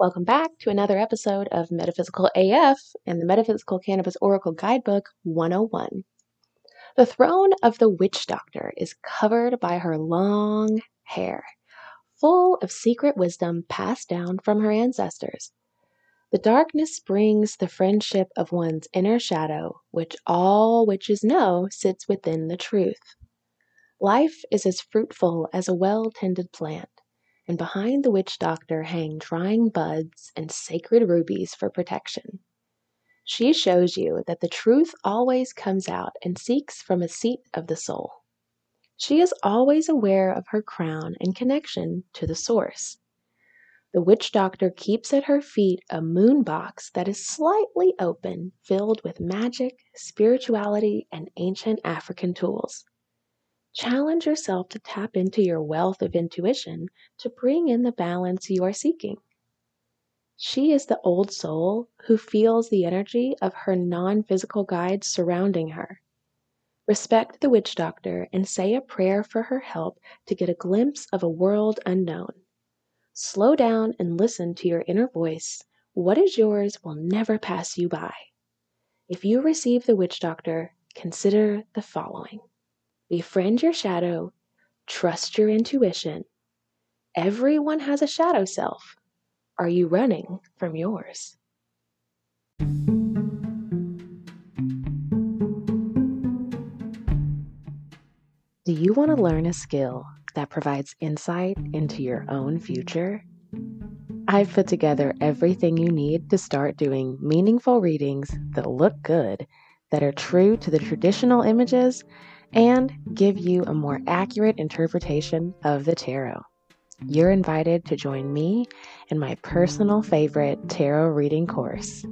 Welcome back to another episode of Metaphysical AF and the Metaphysical Cannabis Oracle Guidebook 101. The throne of the witch doctor is covered by her long hair, full of secret wisdom passed down from her ancestors. The darkness brings the friendship of one's inner shadow, which all witches know sits within the truth. Life is as fruitful as a well tended plant and behind the witch doctor hang drying buds and sacred rubies for protection. She shows you that the truth always comes out and seeks from a seat of the soul. She is always aware of her crown and connection to the source. The witch doctor keeps at her feet a moon box that is slightly open, filled with magic, spirituality, and ancient African tools. Challenge yourself to tap into your wealth of intuition to bring in the balance you are seeking. She is the old soul who feels the energy of her non physical guides surrounding her. Respect the witch doctor and say a prayer for her help to get a glimpse of a world unknown. Slow down and listen to your inner voice. What is yours will never pass you by. If you receive the witch doctor, consider the following. Befriend your shadow. Trust your intuition. Everyone has a shadow self. Are you running from yours? Do you want to learn a skill that provides insight into your own future? I've put together everything you need to start doing meaningful readings that look good, that are true to the traditional images, and give you a more accurate interpretation of the tarot. You're invited to join me in my personal favorite tarot reading course.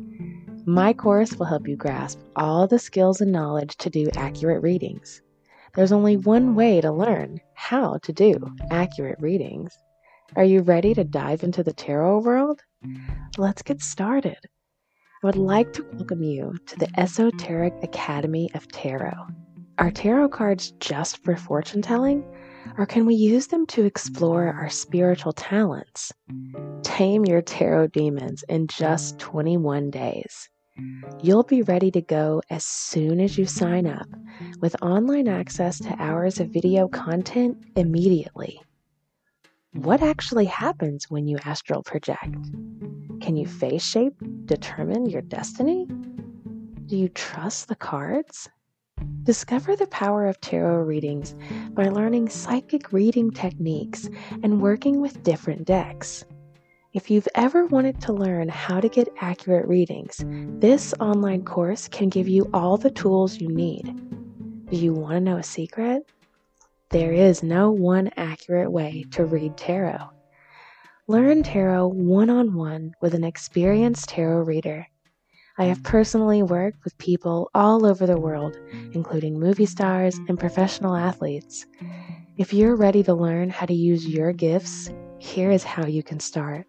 My course will help you grasp all the skills and knowledge to do accurate readings. There's only one way to learn how to do accurate readings. Are you ready to dive into the tarot world? Let's get started. I would like to welcome you to the Esoteric Academy of Tarot. Are tarot cards just for fortune telling? Or can we use them to explore our spiritual talents? Tame your tarot demons in just 21 days. You'll be ready to go as soon as you sign up with online access to hours of video content immediately. What actually happens when you astral project? Can you face shape determine your destiny? Do you trust the cards? Discover the power of tarot readings by learning psychic reading techniques and working with different decks. If you've ever wanted to learn how to get accurate readings, this online course can give you all the tools you need. Do you want to know a secret? There is no one accurate way to read tarot. Learn tarot one on one with an experienced tarot reader I have personally worked with people all over the world, including movie stars and professional athletes. If you're ready to learn how to use your gifts, here is how you can start.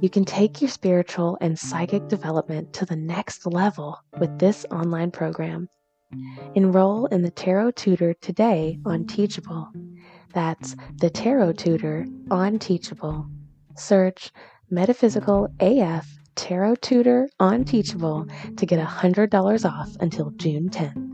You can take your spiritual and psychic development to the next level with this online program. Enroll in the Tarot Tutor today on Teachable. That's the Tarot Tutor on Teachable. Search Metaphysical AF Tarot Tutor on Teachable to get $100 off until June 10th.